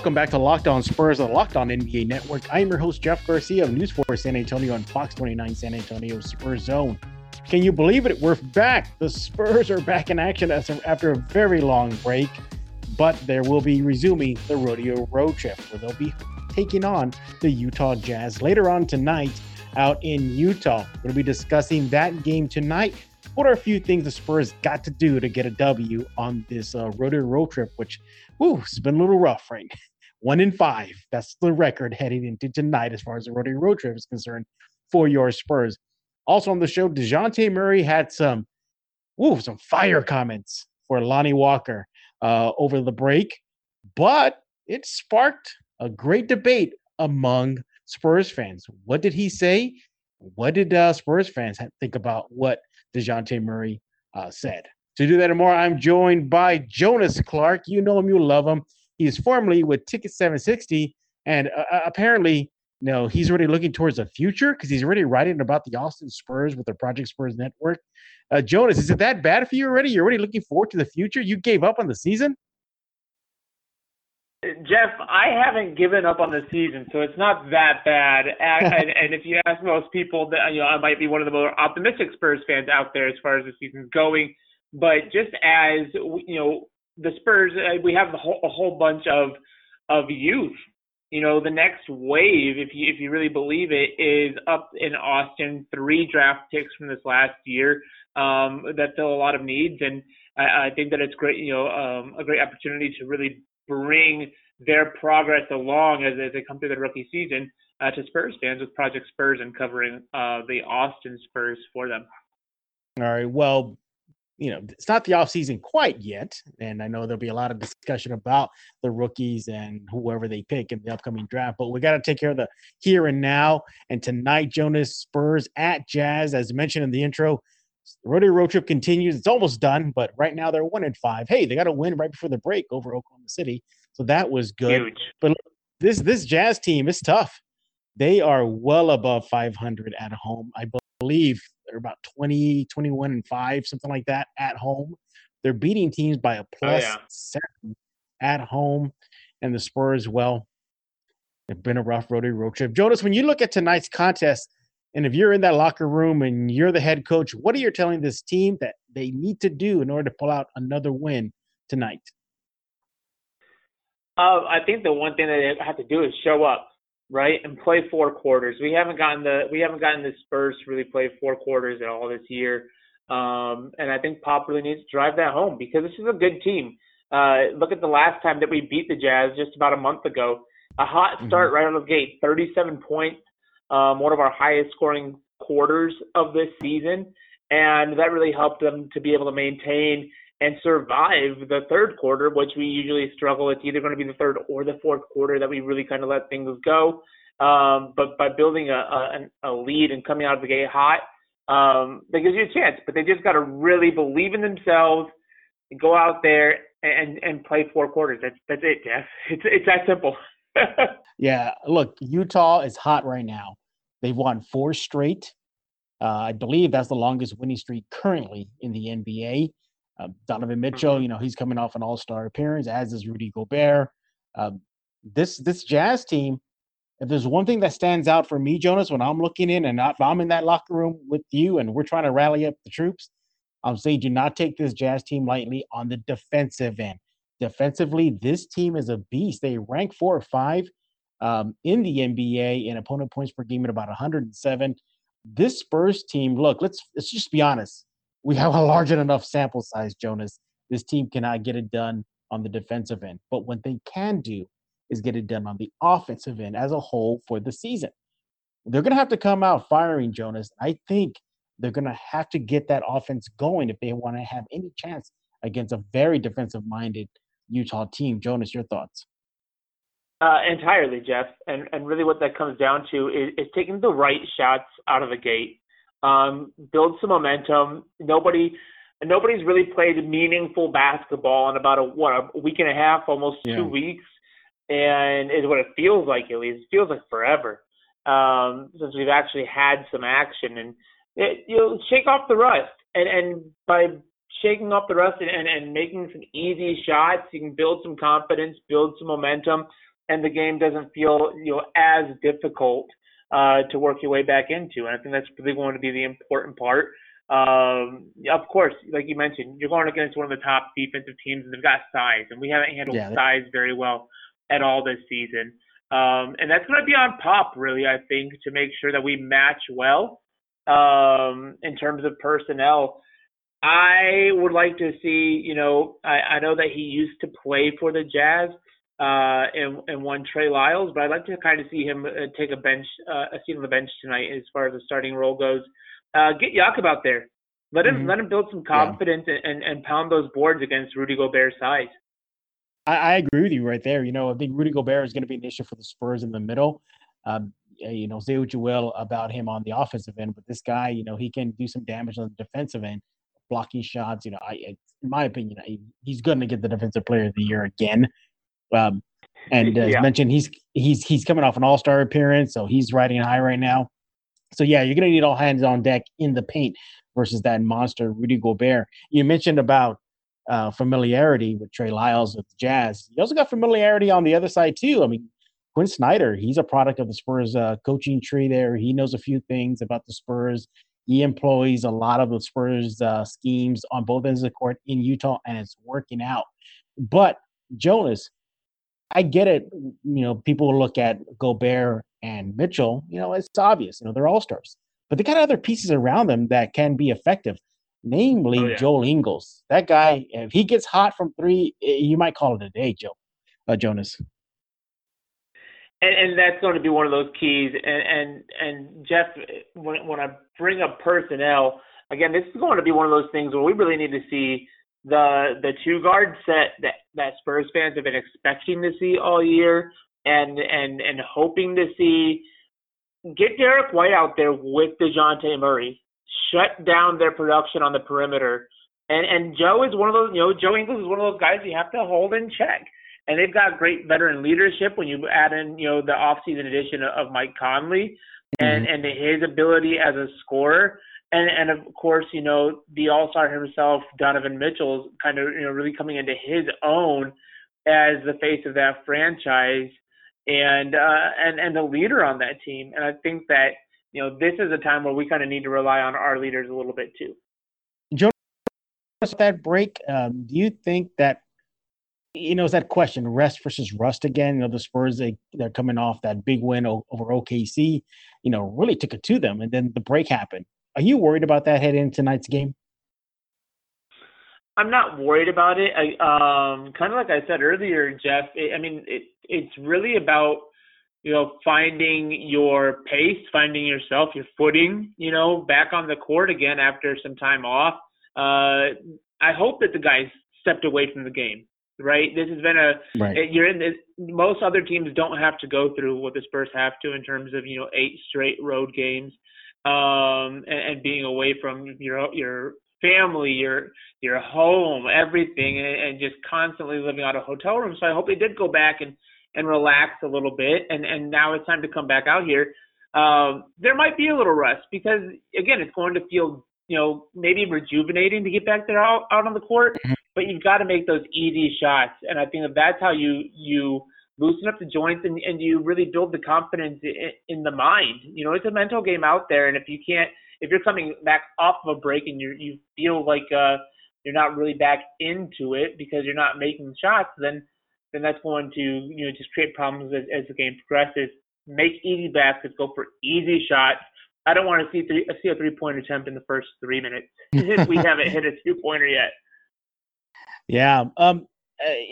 Welcome back to Locked On Spurs on the Locked On NBA Network. I am your host, Jeff Garcia of News 4 San Antonio and Fox 29 San Antonio Spurs Zone. Can you believe it? We're back. The Spurs are back in action after a very long break, but there will be resuming the rodeo road trip where they'll be taking on the Utah Jazz later on tonight out in Utah. We'll be discussing that game tonight. What are a few things the Spurs got to do to get a W on this uh, rodeo road trip, which Ooh, it's been a little rough, right? One in five. That's the record heading into tonight as far as the rodeo road trip is concerned for your Spurs. Also on the show, DeJounte Murray had some, ooh, some fire comments for Lonnie Walker uh, over the break, but it sparked a great debate among Spurs fans. What did he say? What did uh, Spurs fans think about what DeJounte Murray uh, said? To do that and more, I'm joined by Jonas Clark. You know him, you love him. He is formerly with Ticket 760, and uh, uh apparently, you know, he's already looking towards the future because he's already writing about the Austin Spurs with the Project Spurs Network. Uh, Jonas, is it that bad for you already? You're already looking forward to the future? You gave up on the season? Jeff, I haven't given up on the season, so it's not that bad. And, and, and, if you ask most people, that you know, I might be one of the more optimistic Spurs fans out there as far as the season's going. But just as you know, the Spurs, uh, we have a whole, a whole bunch of of youth. You know, the next wave, if you if you really believe it, is up in Austin. Three draft picks from this last year um, that fill a lot of needs, and I, I think that it's great. You know, um, a great opportunity to really bring their progress along as, as they come through the rookie season uh, to Spurs fans with Project Spurs and covering uh, the Austin Spurs for them. All right. Well, you know, it's not the offseason quite yet. And I know there'll be a lot of discussion about the rookies and whoever they pick in the upcoming draft, but we got to take care of the here and now. And tonight, Jonas Spurs at Jazz, as mentioned in the intro. The rodeo road trip continues. It's almost done, but right now they're one in five. Hey, they got to win right before the break over Oklahoma City, so that was good. Huge. But this this Jazz team is tough. They are well above 500 at home. I believe they're about 20, 21 and 5, something like that at home. They're beating teams by a oh, plus oh, yeah. seven at home. And the Spurs, as well, it's been a rough road road trip. Jonas, when you look at tonight's contest, and if you're in that locker room and you're the head coach, what are you telling this team that they need to do in order to pull out another win tonight? Uh, I think the one thing that they have to do is show up right, and play four quarters. We haven't gotten the we haven't gotten the Spurs to really play four quarters at all this year. Um, and I think Pop really needs to drive that home because this is a good team. Uh, look at the last time that we beat the Jazz just about a month ago. A hot mm-hmm. start mm-hmm. right out of the gate, 37 points, um, one of our highest scoring quarters of this season, and that really helped them to be able to maintain and survive the third quarter, which we usually struggle. It's either going to be the third or the fourth quarter that we really kind of let things go. Um, but by building a, a, a lead and coming out of the gate hot, um, that gives you a chance. But they just got to really believe in themselves, and go out there and and play four quarters. That's that's it, Jeff. It's it's that simple. yeah, look, Utah is hot right now. They've won four straight. Uh, I believe that's the longest winning streak currently in the NBA. Uh, Donovan Mitchell, mm-hmm. you know, he's coming off an All Star appearance, as is Rudy Gobert. Uh, this this Jazz team, if there's one thing that stands out for me, Jonas, when I'm looking in and I'm in that locker room with you and we're trying to rally up the troops, I'm saying do not take this Jazz team lightly on the defensive end. Defensively, this team is a beast. They rank four or five um, in the NBA in opponent points per game at about 107. This Spurs team, look, let's let's just be honest we have a large enough sample size, Jonas. This team cannot get it done on the defensive end. But what they can do is get it done on the offensive end as a whole for the season. They're going to have to come out firing, Jonas. I think they're going to have to get that offense going if they want to have any chance against a very defensive minded Utah team. Jonas, your thoughts? Uh, entirely, Jeff. And and really, what that comes down to is, is taking the right shots out of the gate um, build some momentum. Nobody, nobody's really played meaningful basketball in about a what a week and a half, almost yeah. two weeks, and is what it feels like. At least it feels like forever um, since we've actually had some action, and it, you know, shake off the rust. And and by shaking off the rust and, and, and making some easy shots, you can build some confidence, build some momentum. and the game doesn't feel you know as difficult uh, to work your way back into. And I think that's really going to be the important part. Um, of course, like you mentioned, you're going against one of the top defensive teams, and they've got size, and we haven't handled yeah. size very well at all this season. Um, and that's going to be on Pop, really, I think, to make sure that we match well um, in terms of personnel. I would like to see, you know, I, I know that he used to play for the Jazz uh, and, and one Trey Lyles, but I'd like to kind of see him uh, take a bench, uh, a seat on the bench tonight as far as the starting role goes. Uh, get Jakob out there. Let him mm-hmm. let him build some confidence yeah. and, and pound those boards against Rudy Gobert's size. I, I, agree with you right there. You know, I think Rudy Gobert is going to be an issue for the Spurs in the middle. Um, you know, say what you will about him on the offensive end, but this guy, you know, he can do some damage on the defensive end, blocking shots. You know, I, in my opinion, he, he's going to get the defensive player of the year again. Um, and as yeah. mentioned, he's he's he's coming off an All Star appearance, so he's riding high right now. So yeah, you're going to need all hands on deck in the paint versus that monster Rudy Gobert. You mentioned about uh, familiarity with Trey Lyles with the Jazz. You also got familiarity on the other side too. I mean, Quin Snyder, he's a product of the Spurs uh, coaching tree there. He knows a few things about the Spurs. He employs a lot of the Spurs uh, schemes on both ends of the court in Utah, and it's working out. But Jonas, I get it. You know, people look at Gobert and Mitchell. You know, it's obvious. You know, they're all stars, but they got other pieces around them that can be effective. Namely, oh, yeah. Joe Ingles. That guy, if he gets hot from three, eh, you might call it a day, Joe uh, Jonas. And, and that's going to be one of those keys. And and and Jeff, when when I bring up personnel, again, this is going to be one of those things where we really need to see the the two guard set that that Spurs fans have been expecting to see all year and and and hoping to see get Derrick White out there with DeJounte Murray, shut down their production on the perimeter. And and Joe is one of those you know, Joe Ingles is one of those guys you have to hold in check. And they've got great veteran leadership when you add in, you know, the offseason addition of Mike Conley and, mm-hmm. and his ability as a scorer and and of course, you know, the All Star himself, Donovan Mitchell, is kind of you know really coming into his own as the face of that franchise and uh, and and the leader on that team. And I think that you know this is a time where we kind of need to rely on our leaders a little bit too. Jonas, that break, um, do you think that you know, it's that question, rest versus rust again. You know, the Spurs they they're coming off that big win over OKC. You know, really took it to them, and then the break happened. Are you worried about that heading into tonight's game? I'm not worried about it. I, um, kind of like I said earlier, Jeff. It, I mean, it, it's really about you know finding your pace, finding yourself, your footing. You know, back on the court again after some time off. Uh, I hope that the guys stepped away from the game. Right. This has been a. Right. You're in this. Most other teams don't have to go through what the Spurs have to in terms of you know eight straight road games um, and, and being away from your your family, your your home, everything, and, and just constantly living out of hotel rooms. So I hope they did go back and and relax a little bit, and and now it's time to come back out here. Um, there might be a little rust because again, it's going to feel you know maybe rejuvenating to get back there out out on the court, mm-hmm. but you've got to make those easy shots, and I think that that's how you you loosen up the joints and, and you really build the confidence in, in the mind. You know, it's a mental game out there, and if you can't, if you're coming back off of a break and you you feel like uh, you're not really back into it because you're not making shots, then then that's going to you know just create problems as, as the game progresses. Make easy baskets, go for easy shots. I don't want to see three, see a three point attempt in the first three minutes we haven't hit a two pointer yet. Yeah. Um,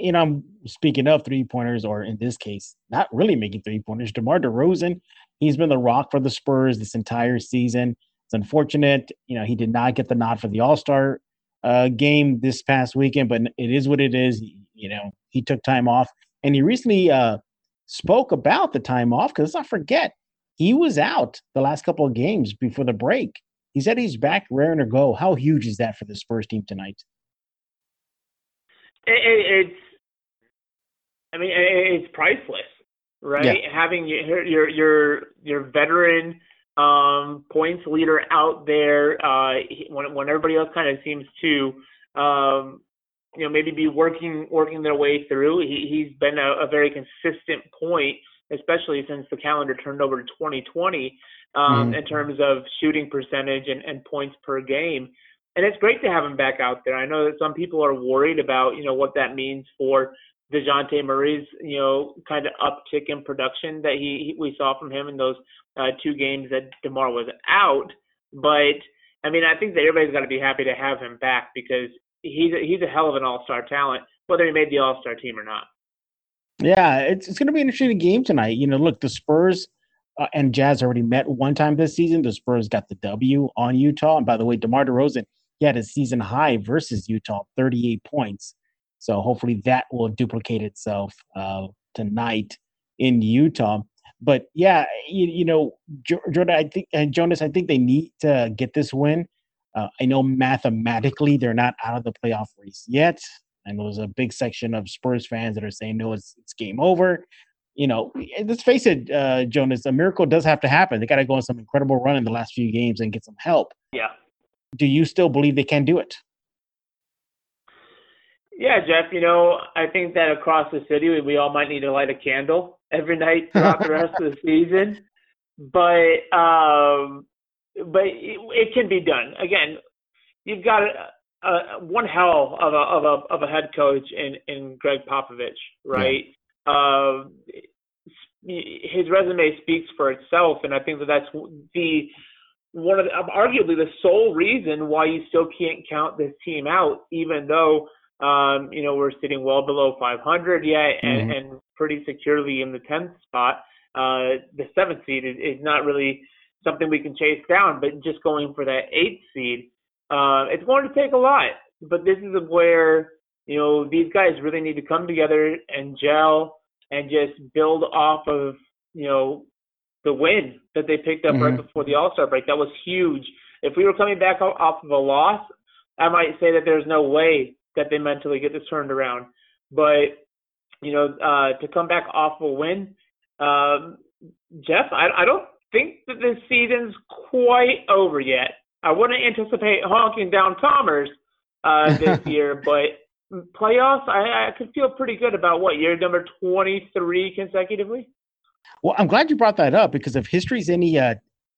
you know, I'm speaking of three pointers, or in this case, not really making three pointers. DeMar DeRozan, he's been the rock for the Spurs this entire season. It's unfortunate, you know, he did not get the nod for the All Star uh, game this past weekend, but it is what it is. You know, he took time off, and he recently uh, spoke about the time off because let's not forget he was out the last couple of games before the break. He said he's back raring to go. How huge is that for the Spurs team tonight? It, it's I mean it's priceless, right? Yeah. Having your your your your veteran um, points leader out there uh, when when everybody else kind of seems to um, you know, maybe be working working their way through. He, he's been a, a very consistent point, especially since the calendar turned over to 2020, um, mm. in terms of shooting percentage and, and points per game. And it's great to have him back out there. I know that some people are worried about, you know, what that means for Dejounte Murray's, you know, kind of uptick in production that he, he we saw from him in those uh, two games that DeMar was out. But I mean, I think that everybody's got to be happy to have him back because he's a, he's a hell of an all star talent, whether he made the all star team or not. Yeah, it's it's going to be an interesting game tonight. You know, look, the Spurs uh, and Jazz already met one time this season. The Spurs got the W on Utah, and by the way, DeMar DeRozan he a season high versus Utah, 38 points. So hopefully that will duplicate itself uh, tonight in Utah. But yeah, you, you know, Jordan, I think and Jonas, I think they need to get this win. Uh, I know mathematically they're not out of the playoff race yet. And there's a big section of Spurs fans that are saying, no, it's, it's game over. You know, let's face it, uh, Jonas, a miracle does have to happen. They got to go on some incredible run in the last few games and get some help. Yeah. Do you still believe they can do it? Yeah, Jeff, you know, I think that across the city, we all might need to light a candle every night throughout the rest of the season. But um, but it, it can be done. Again, you've got a, a, one hell of a of a of a head coach in in Gregg Popovich, right? Yeah. Uh, his resume speaks for itself, and I think that that's the one of the, arguably the sole reason why you still can't count this team out, even though um, you know we're sitting well below 500 yet and, mm-hmm. and pretty securely in the 10th spot. Uh, the seventh seed is, is not really something we can chase down. But just going for that eighth seed, uh, it's going to take a lot. But this is where you know these guys really need to come together and gel and just build off of you know the win that they picked up mm-hmm. right before the All Star break. That was huge. If we were coming back off of a loss, I might say that there's no way that they mentally get this turned around. But you know, uh, to come back off a win, um, Jeff, I, I don't think that the season's quite over yet. I wouldn't anticipate honking down Commerce uh, this year, but playoffs, I, I could feel pretty good about what year number 23 consecutively. Well, I'm glad you brought that up because if history's any uh,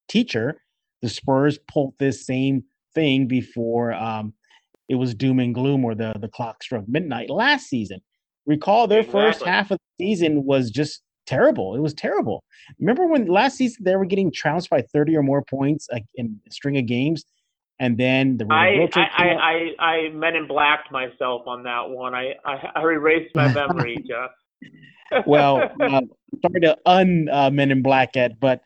teacher, the Spurs pulled this same thing before um, it was doom and gloom or the, the clock struck midnight last season. Recall their exactly. first half of the season was just terrible. It was terrible. Remember when last season they were getting trounced by 30 or more points in a string of games? And then the I I, I, I, I men in blacked myself on that one. I I, I erased my memory, Jeff. Well, uh, sorry to un uh, men in black it, but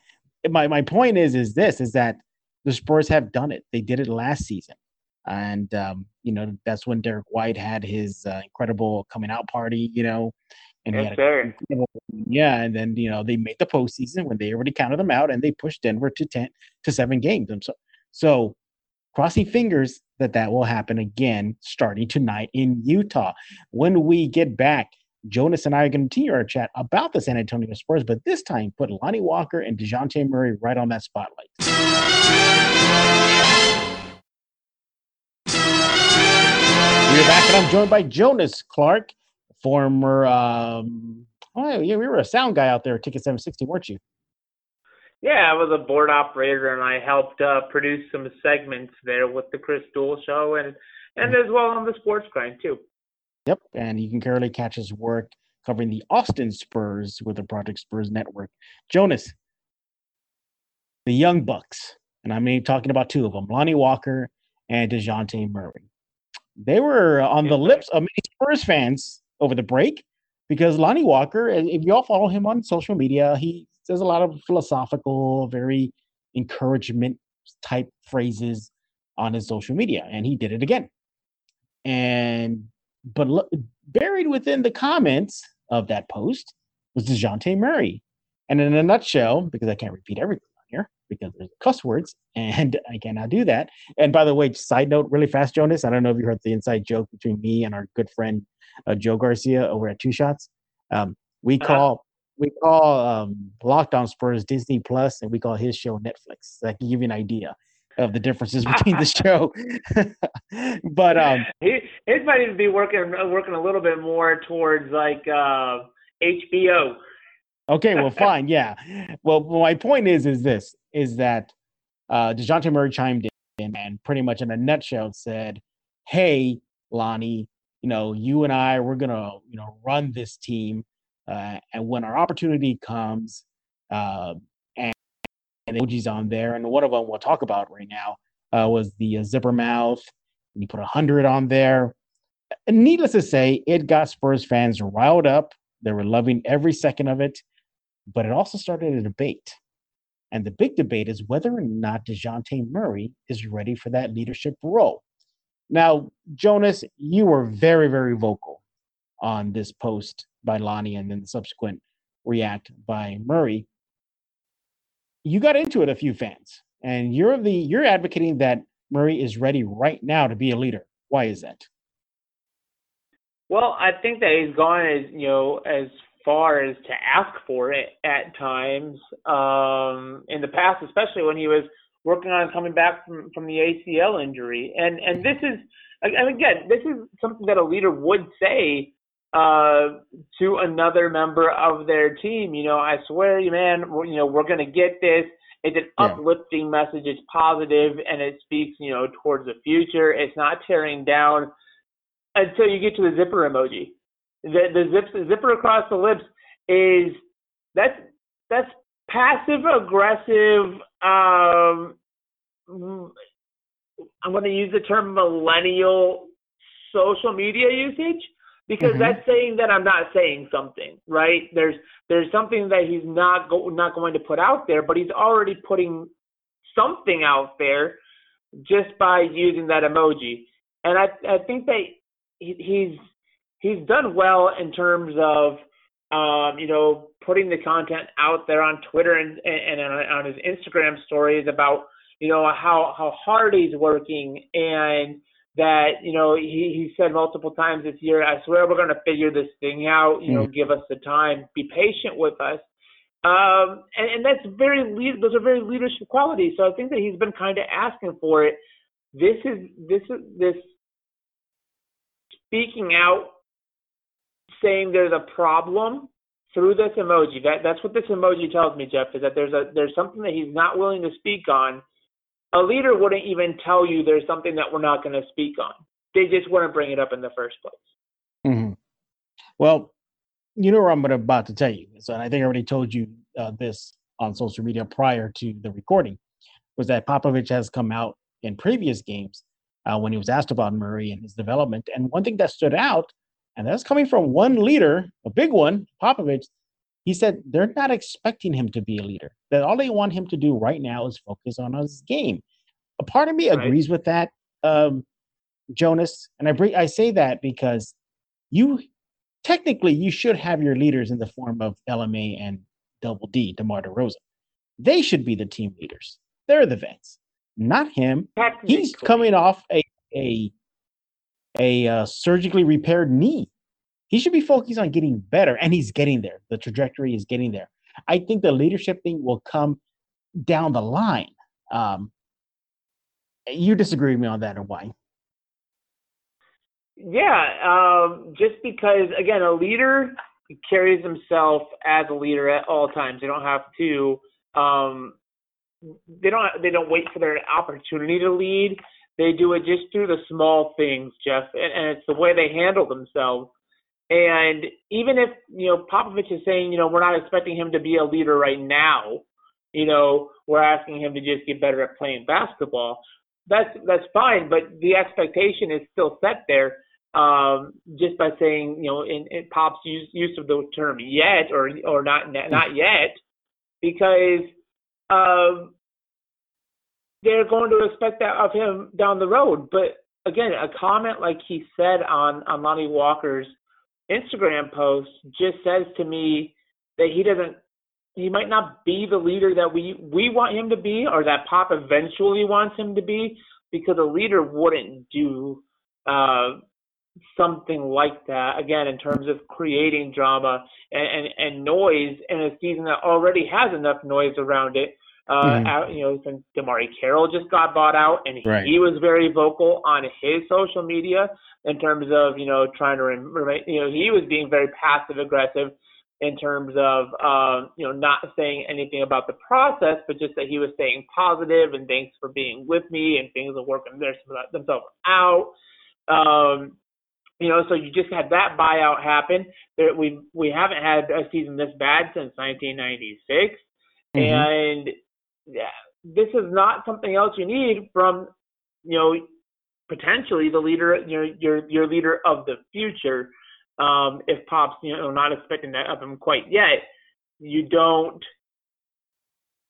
my my point is is this is that the Spurs have done it. They did it last season, and um, you know that's when Derrick White had his uh, incredible coming out party. You know, and yes, a, yeah, and then you know they made the postseason when they already counted them out, and they pushed Denver to ten to seven games. And so, so crossing fingers that that will happen again starting tonight in Utah. When we get back, Jonas and I are going to continue our chat about the San Antonio Spurs, but this time put Lonnie Walker and Dejounte Murray right on that spotlight. We're back, and I'm joined by Jonas Clark former. Um, oh, yeah, we were a sound guy out there at Ticket 760, weren't you? Yeah, I was a board operator and I helped uh, produce some segments there with the Chris Duell show and and as well on the sports grind too. Yep, and you can currently catch his work covering the Austin Spurs with the Project Spurs Network. Jonas, the Young Bucks, and I'm talking about two of them, Lonnie Walker and Dejounte Murray. They were on the lips of many Spurs fans over the break because Lonnie Walker, if you all follow him on social media, he says a lot of philosophical, very encouragement type phrases on his social media, and he did it again. And but look, buried within the comments of that post was Dejounte Murray. And in a nutshell, because I can't repeat everything on here because there's cuss words and I cannot do that. And by the way, side note, really fast, Jonas, I don't know if you heard the inside joke between me and our good friend uh, Joe Garcia over at Two Shots. Um, we uh-huh. call uh-huh. we call um, Locked On Spurs Disney Plus, and we call his show Netflix. So that can give you an idea. Of the differences between the show. but um, he his might even be working working a little bit more towards like uh, HBO. Okay, well, fine, yeah. Well, my point is, is this: is that uh, Dejounte Murray chimed in and pretty much in a nutshell said, "Hey, Lonnie, you know, you and I, we're gonna, you know, run this team, uh, and when our opportunity comes, uh, emojis on there, and one of them we'll talk about right now uh, was the uh, zipper mouth, and he put a hundred on there. And needless to say, it got Spurs fans riled up. They were loving every second of it, but it also started a debate. And the big debate is whether or not DeJounte Murray is ready for that leadership role. Now, Jonas, you were very, very vocal on this post by Lonnie and then the subsequent react by Murray. You got into it a few fans, and you're the you're advocating that Murray is ready right now to be a leader. Why is that? Well, I think that he's gone as you know as far as to ask for it at times um, in the past, especially when he was working on coming back from, from the ACL injury. And and this is and again, this is something that a leader would say uh, to another member of their team. You know, I swear you, man, you know, we're gonna get this. It's an yeah. uplifting message. It's positive, and it speaks, you know, towards the future. It's not tearing down until you get to the zipper emoji. The the zip, zipper across the lips is that's that's passive aggressive. Um, I'm going to use the term millennial social media usage because mm-hmm. that's saying that I'm not saying something, right? There's there's something that he's not go, not going to put out there, but he's already putting something out there just by using that emoji. And I I think that he, he's he's done well in terms of um, you know putting the content out there on Twitter and and, and on his Instagram stories about you know how how hard he's working and that you know he he said multiple times this year I swear we're going to figure this thing out you know mm. give us the time be patient with us um and, and that's very lead, those are very leadership qualities so I think that he's been kind of asking for it this is this is this speaking out saying there's a problem through this emoji. That that's what this emoji tells me, Jeff, is that there's a there's something that he's not willing to speak on. A leader wouldn't even tell you there's something that we're not going to speak on. They just wouldn't bring it up in the first place. Mm-hmm. Well, you know what I'm about to tell you. So I think I already told you uh, this on social media prior to the recording. Was that Popovich has come out in previous games uh, when he was asked about Murray and his development, and one thing that stood out and that's coming from one leader, a big one, Popovich. He said they're not expecting him to be a leader. That all they want him to do right now is focus on his game. A part of me right. agrees with that, um, Jonas, and I bring I say that because you technically you should have your leaders in the form of LMA and Double D, DeMar DeRozan. They should be the team leaders. They're the vets, not him. He's coming off a a a uh, surgically repaired knee. He should be focused on getting better, and he's getting there. The trajectory is getting there. I think the leadership thing will come down the line. Um, you disagree with me on that, or why? Yeah, um, just because again, a leader carries himself as a leader at all times. They don't have to. Um, they don't. They don't wait for their opportunity to lead. They do it just through the small things, Jeff, and, and it's the way they handle themselves. And even if you know Popovich is saying, you know, we're not expecting him to be a leader right now, you know, we're asking him to just get better at playing basketball. That's that's fine, but the expectation is still set there. Um, just by saying, you know, in, in Pop's use use of the term yet or or not not yet, because um, they're going to expect that of him down the road. But again, a comment like he said on on Lonnie Walker's Instagram post just says to me that he doesn't he might not be the leader that we we want him to be or that Pop eventually wants him to be because a leader wouldn't do uh, something like that again in terms of creating drama and, and, and noise in a season that already has enough noise around it uh, mm-hmm. out, you know, since DeMarre Carroll just got bought out, and he, right. he was very vocal on his social media in terms of, you know, trying to, remain, you know, he was being very passive aggressive in terms of, um, you know, not saying anything about the process, but just that he was staying positive and thanks for being with me and things are working themselves out. Um, you know, so you just had that buyout happen. There, we we haven't had a season this bad since 1996, mm-hmm. and this is not something else you need from, you know, potentially the leader, you know, your your leader of the future. Um, if Pop's, you know, not expecting that of him quite yet, you don't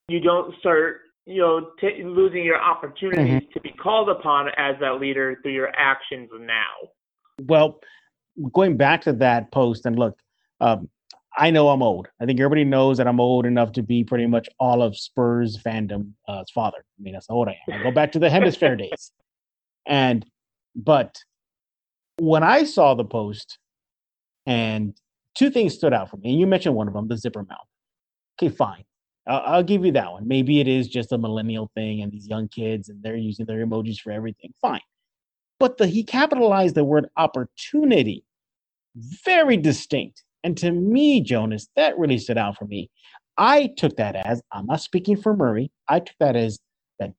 you don't start, you know, t- losing your opportunities mm-hmm. to be called upon as that leader through your actions now. Well, going back to that post and look, um, I know I'm old. I think everybody knows that I'm old enough to be pretty much all of Spurs fandom uh, father. I mean, that's how old I am. I go back to the HemisFair days. And, but when I saw the post, and two things stood out for me, and you mentioned one of them, the zipper mouth. Okay, fine. I'll, I'll give you that one. Maybe it is just a millennial thing, and these young kids, and they're using their emojis for everything. Fine. But the, he capitalized the word opportunity, very distinct and to me, Jonas, that really stood out for me. I took that as I'm not speaking for Murray. I took that as that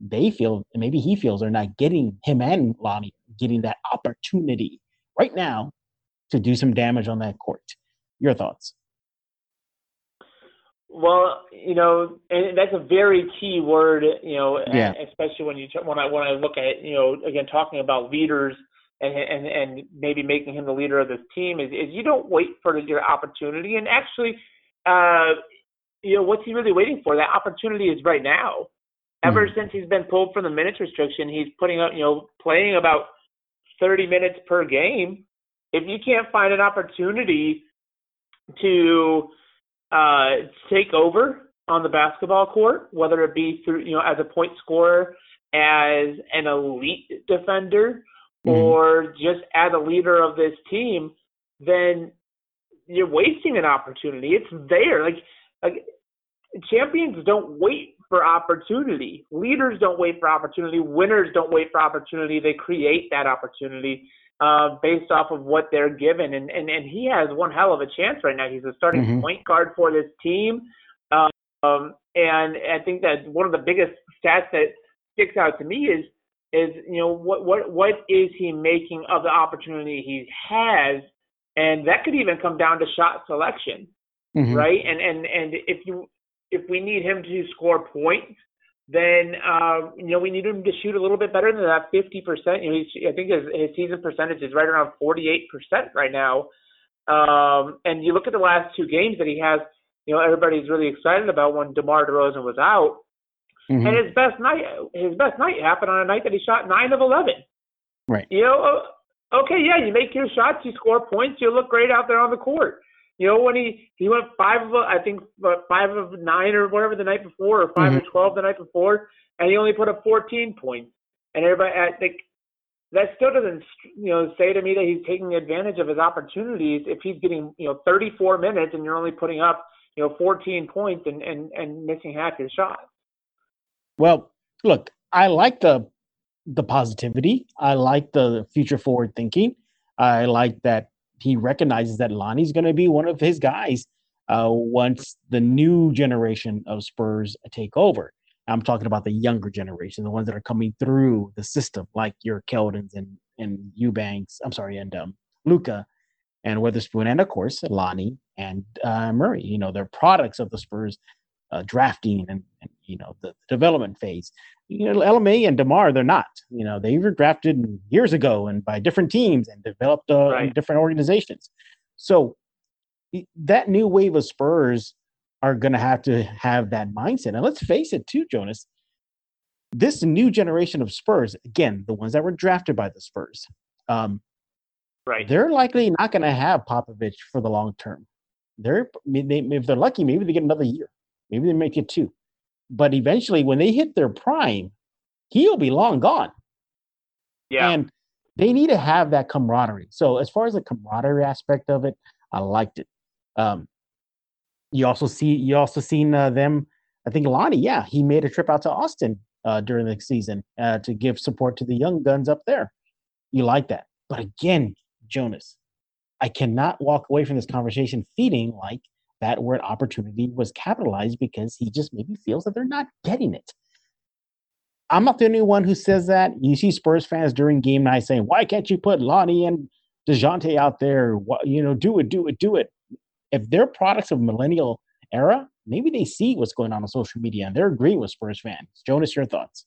they feel, and maybe he feels, they're not getting him and Lonnie getting that opportunity right now to do some damage on that court. Your thoughts? Well, you know, and that's a very key word, you know, yeah. especially when you when I when I look at you know again talking about leaders and and and maybe making him the leader of this team is, is you don't wait for your opportunity. And actually uh you know what's he really waiting for? That opportunity is right now. Ever mm-hmm. since he's been pulled from the minutes restriction he's putting up you know playing about 30 minutes per game. If you can't find an opportunity to uh take over on the basketball court whether it be through you know as a point scorer as an elite defender mm-hmm. or just as a leader of this team, then you're wasting an opportunity. It's there. Like like champions don't wait for opportunity. Leaders don't wait for opportunity. Winners don't wait for opportunity. They create that opportunity uh, based off of what they're given. And, and and he has one hell of a chance right now. He's a starting mm-hmm. point guard for this team. Um, and I think that one of the biggest stats that sticks out to me is is you know what what what is he making of the opportunity he has, and that could even come down to shot selection, mm-hmm. right? And and and if you if we need him to score points, then uh, you know we need him to shoot a little bit better than that 50%. You know, he's, I think his, his season percentage is right around 48% right now. Um, and you look at the last two games that he has, you know, everybody's really excited about when DeMar DeRozan was out. Mm-hmm. And his best night, his best night happened on a night that he shot nine of eleven. Right. You know, okay, yeah, you make your shots, you score points, you look great out there on the court. You know, when he he went five of I think five of nine or whatever the night before, or 5 mm-hmm. of twelve the night before, and he only put up fourteen points. And everybody, I think that still doesn't you know say to me that he's taking advantage of his opportunities if he's getting you know 34 minutes and you're only putting up you know 14 points and and and missing half your shots. Well, look, I like the the positivity. I like the future forward thinking. I like that he recognizes that Lonnie's going to be one of his guys uh, once the new generation of Spurs take over. I'm talking about the younger generation, the ones that are coming through the system, like your Keldons and and Eubanks. I'm sorry, and um, Luka and Weatherspoon, and of course Lonnie and uh, Murray. You know, they're products of the Spurs uh, drafting and, and, you know the development phase. You know, LMA and Demar, they're not. You know, they were drafted years ago and by different teams and developed uh, right. in different organizations. So that new wave of Spurs are going to have to have that mindset. And let's face it, too, Jonas. This new generation of Spurs, again, the ones that were drafted by the Spurs, um, right? They're likely not going to have Popovich for the long term. They're they, if they're lucky, maybe they get another year. Maybe they make it two. But eventually, when they hit their prime, he'll be long gone. Yeah. And they need to have that camaraderie. So as far as the camaraderie aspect of it, I liked it. Um, you also see you also seen uh, them I think Lonnie, yeah, he made a trip out to Austin uh, during the season uh, to give support to the young guns up there. You like that. But again, Jonas, I cannot walk away from this conversation feeling like that word opportunity was capitalized because he just maybe feels that they're not getting it. I'm not the only one who says that. You see Spurs fans during game night saying, "Why can't you put Lonnie and Dejounte out there? You know, do it, do it, do it." If they're products of millennial era, maybe they see what's going on on social media and they're agreeing with Spurs fans. Jonas, your thoughts?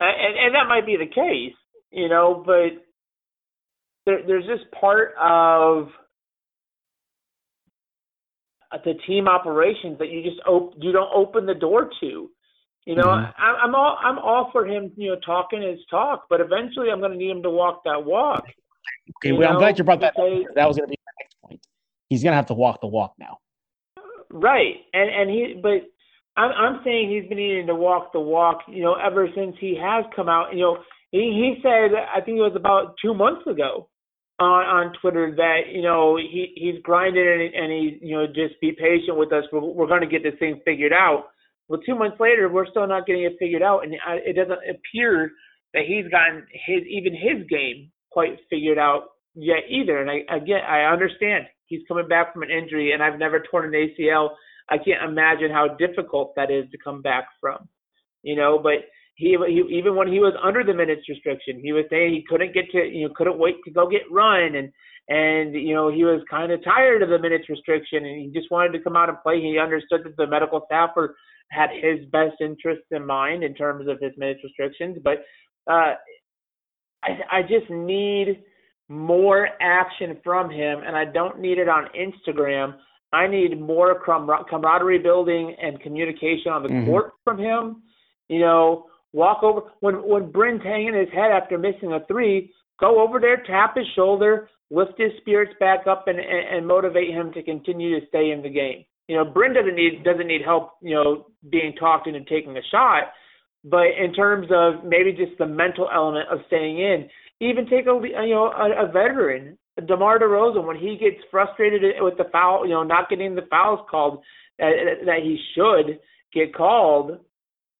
And, and that might be the case, you know, but there, there's this part of the team operations that you just op- you don't open the door to. You know, mm-hmm. I, I'm all I'm all for him, you know, talking his talk, but eventually I'm going to need him to walk that walk. Okay, well, I'm glad you brought that. Because, up. That was going to be my next point. He's going to have to walk the walk now. Right, and and he, but I'm I'm saying he's been needing to walk the walk, you know, ever since he has come out. You know, he he said I think it was about two months ago on on Twitter that you know he he's grinding and, and he you know just be patient with us. We're we're going to get this thing figured out. Well, two months later, we're still not getting it figured out, and it doesn't appear that he's gotten his even his game quite figured out yet either. And I again I understand he's coming back from an injury, and I've never torn an ACL. I can't imagine how difficult that is to come back from. You know, but he, he even when he was under the minutes restriction, he was saying he couldn't get to you know couldn't wait to go get run and and you know he was kind of tired of the minutes restriction and he just wanted to come out and play. He understood that the medical staffer had his best interests in mind in terms of his minutes restrictions, but uh, I, I just need more action from him, and I don't need it on Instagram. I need more camaraderie building and communication on the mm-hmm. court from him. You know, walk over when when Bryn's hanging his head after missing a three, go over there, tap his shoulder, lift his spirits back up, and and, and motivate him to continue to stay in the game. You know, Bryn doesn't need doesn't need help. You know, being talked into taking a shot, but in terms of maybe just the mental element of staying in, even take a you know a, a veteran, DeMar DeRozan, when he gets frustrated with the foul, you know, not getting the fouls called that, that he should get called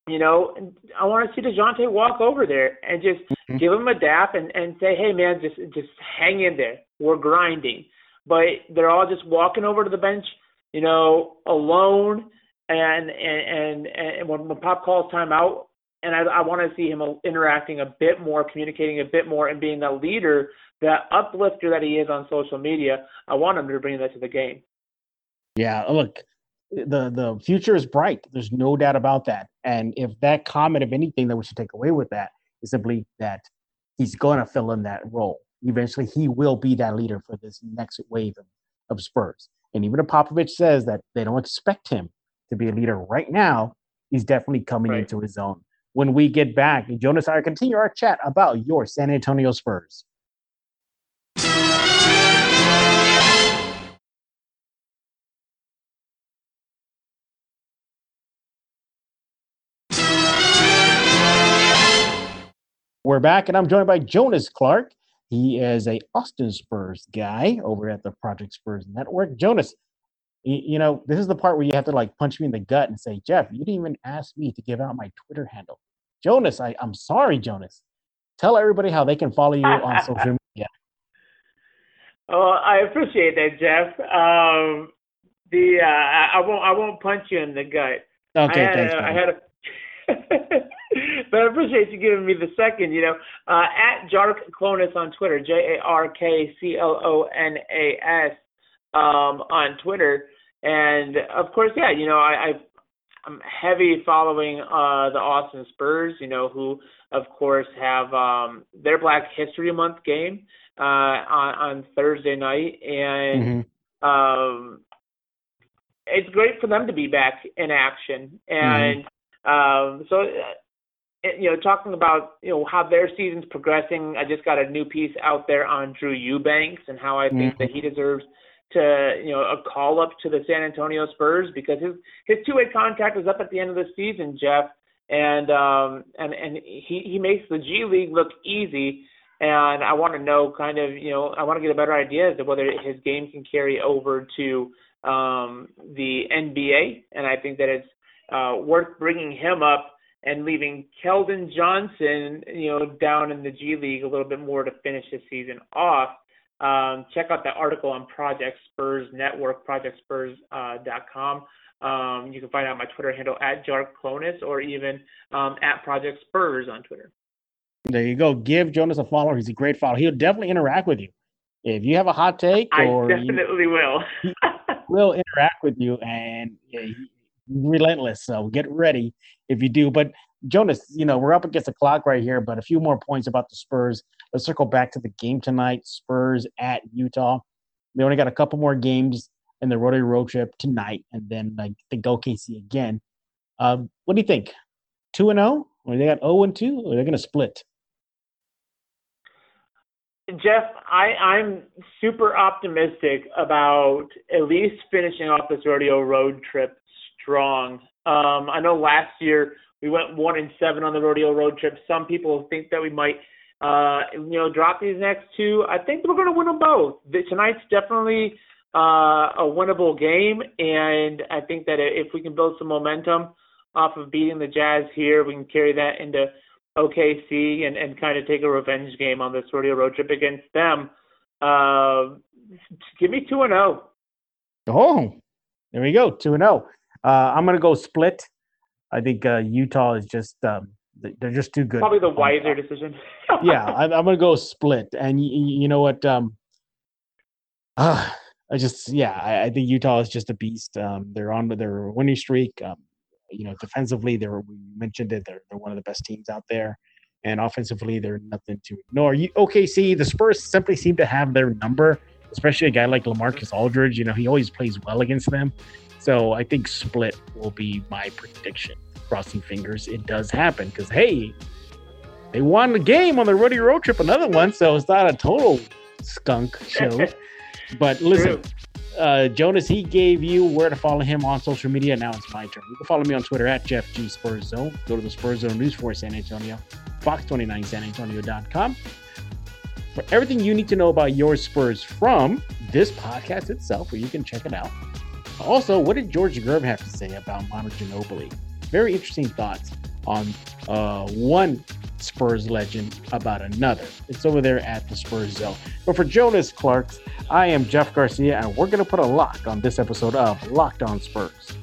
you know, I want to see Dejounte walk over there and just mm-hmm. give him a dap and and say, hey man, just just hang in there. We're grinding. But they're all just walking over to the bench, you know, alone. And and and, and when, when Pop calls timeout, and I, I want to see him interacting a bit more, communicating a bit more, and being the leader, that uplifter that he is on social media. I want him to bring that to the game. Yeah, look, the the future is bright. There's no doubt about that. And if that comment, of anything that we should take away with that, is simply that he's going to fill in that role. Eventually, he will be that leader for this next wave of, of Spurs. And even if Popovich says that they don't expect him to be a leader right now, he's definitely coming right. into his own. When we get back, Jonas and I continue our chat about your San Antonio Spurs. We're back, and I'm joined by Jonas Clark. He is a Austin Spurs guy over at the Project Spurs Network. Jonas, you, know this is the part where you have to like punch me in the gut and say, Jeff, you didn't even ask me to give out my Twitter handle. Jonas, I, I'm sorry, Jonas. Tell everybody how they can follow you on social media. Oh, I appreciate that, Jeff. Um, the uh, I, won't I won't punch you in the gut. Okay, I had, thanks. I had a but I appreciate you giving me the second. You know, uh, at Jark Clonas on Twitter, J A R K C L O N A S um, on Twitter, and of course, yeah, you know, I, I I'm heavy following uh, the Austin Spurs. You know, who of course have um, their Black History Month game uh, on on Thursday night, and mm-hmm. um, it's great for them to be back in action. And mm-hmm. Um, so you know, talking about you know how their season's progressing. I just got a new piece out there on Drew Eubanks and how I think mm-hmm. that he deserves to you know a call up to the San Antonio Spurs because his his two way contract is up at the end of the season, Jeff, and um and and he he makes the G League look easy. And I want to know, kind of, you know, I want to get a better idea as to whether his game can carry over to um, the NBA, and I think that it's uh, worth bringing him up and leaving Keldon Johnson, you know, down in the G League a little bit more to finish the season off. Um, check out that article on Project Spurs Network, projectspurs.com. Uh, um, you can find out my Twitter handle at Jark Clonas or even um, at Project Spurs on Twitter. There you go. Give Jonas a follow. He's a great follow. He'll definitely interact with you. If you have a hot take, or I definitely will. will interact with you, and yeah, relentless. So get ready if you do. But Jonas, you know we're up against the clock right here. But a few more points about the Spurs. Let's circle back to the game tonight. Spurs at Utah. They only got a couple more games in the rodeo road trip tonight, and then I think OKC again. Um, what do you think? Two and zero, oh? or they got zero oh and two, or they're going to split? Jeff, I, I'm super optimistic about at least finishing off this rodeo road trip strong. Um, I know last year we went one and seven on the rodeo road trip. Some people think that we might, uh, you know, drop these next two. I think we're going to win them both. Tonight's definitely uh, a winnable game, and I think that if we can build some momentum off of beating the Jazz here, we can carry that into OKC and, and kind of take a revenge game on this rodeo road trip against them. Uh, give me two and zero. Oh. oh, there we go, two and zero. Uh, I'm gonna go split. I think uh, Utah is just um, they're just too good. Probably the wiser decision. yeah, I'm, I'm, gonna go split, and you, you know what? Um, uh, I just yeah, I, I, think Utah is just a beast. Um, they're on their winning streak. Um, you know, defensively, they're we mentioned it. They're they're one of the best teams out there, and offensively, they're nothing to ignore. You, OKC, the Spurs simply seem to have their number, especially a guy like LaMarcus Aldridge. You know, he always plays well against them. So I think split will be my prediction. Crossing fingers, it does happen because hey, they won the game on the Rodeo road trip, another one. So it's not a total skunk show. but listen, uh, Jonas, he gave you where to follow him on social media. Now it's my turn. You can follow me on Twitter at Jeff G Spurs Zone. Go to the Spurs Zone News for San Antonio, Fox29SanAntonio.com for everything you need to know about your Spurs from this podcast itself, where you can check it out. Also, what did George Gervin have to say about Manu Ginobili? Very interesting thoughts on uh, one Spurs legend about another. It's over there at the Spurs Zone. But for Jonas Clarks, I am Jeff Garcia, and we're going to put a lock on this episode of Locked On Spurs.